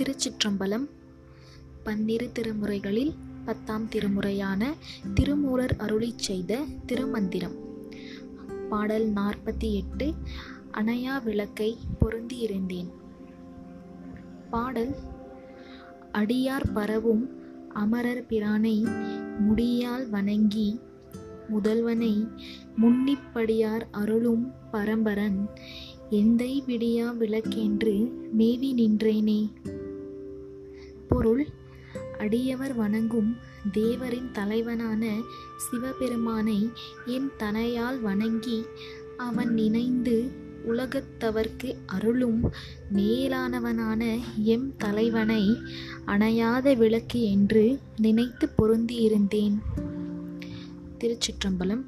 திருச்சிற்றம்பலம் பன்னிரு திருமுறைகளில் பத்தாம் திருமுறையான திருமூலர் அருளிச் செய்த திருமந்திரம். பாடல் நாற்பத்தி எட்டு அணையா விளக்கை பொருந்தி இருந்தேன். பாடல் அடியார் பரவும் அமரர் பிரானை முடியால் வணங்கி முதல்வனை முன்னிப்படியார் அருளும் பரம்பரன் எந்தை விடியா விளக்கென்று மேவி நின்றேனே. பொருள் அடியவர் வணங்கும் தேவரின் தலைவனான சிவபெருமானை என் தனையால் வணங்கி அவன் நினைந்து உலகத்தவர்க்கு அருளும் மேலானவனான எம் தலைவனை அணையாத விளக்கு என்று நினைத்து பொருந்தியிருந்தேன். திருச்சிற்றம்பலம்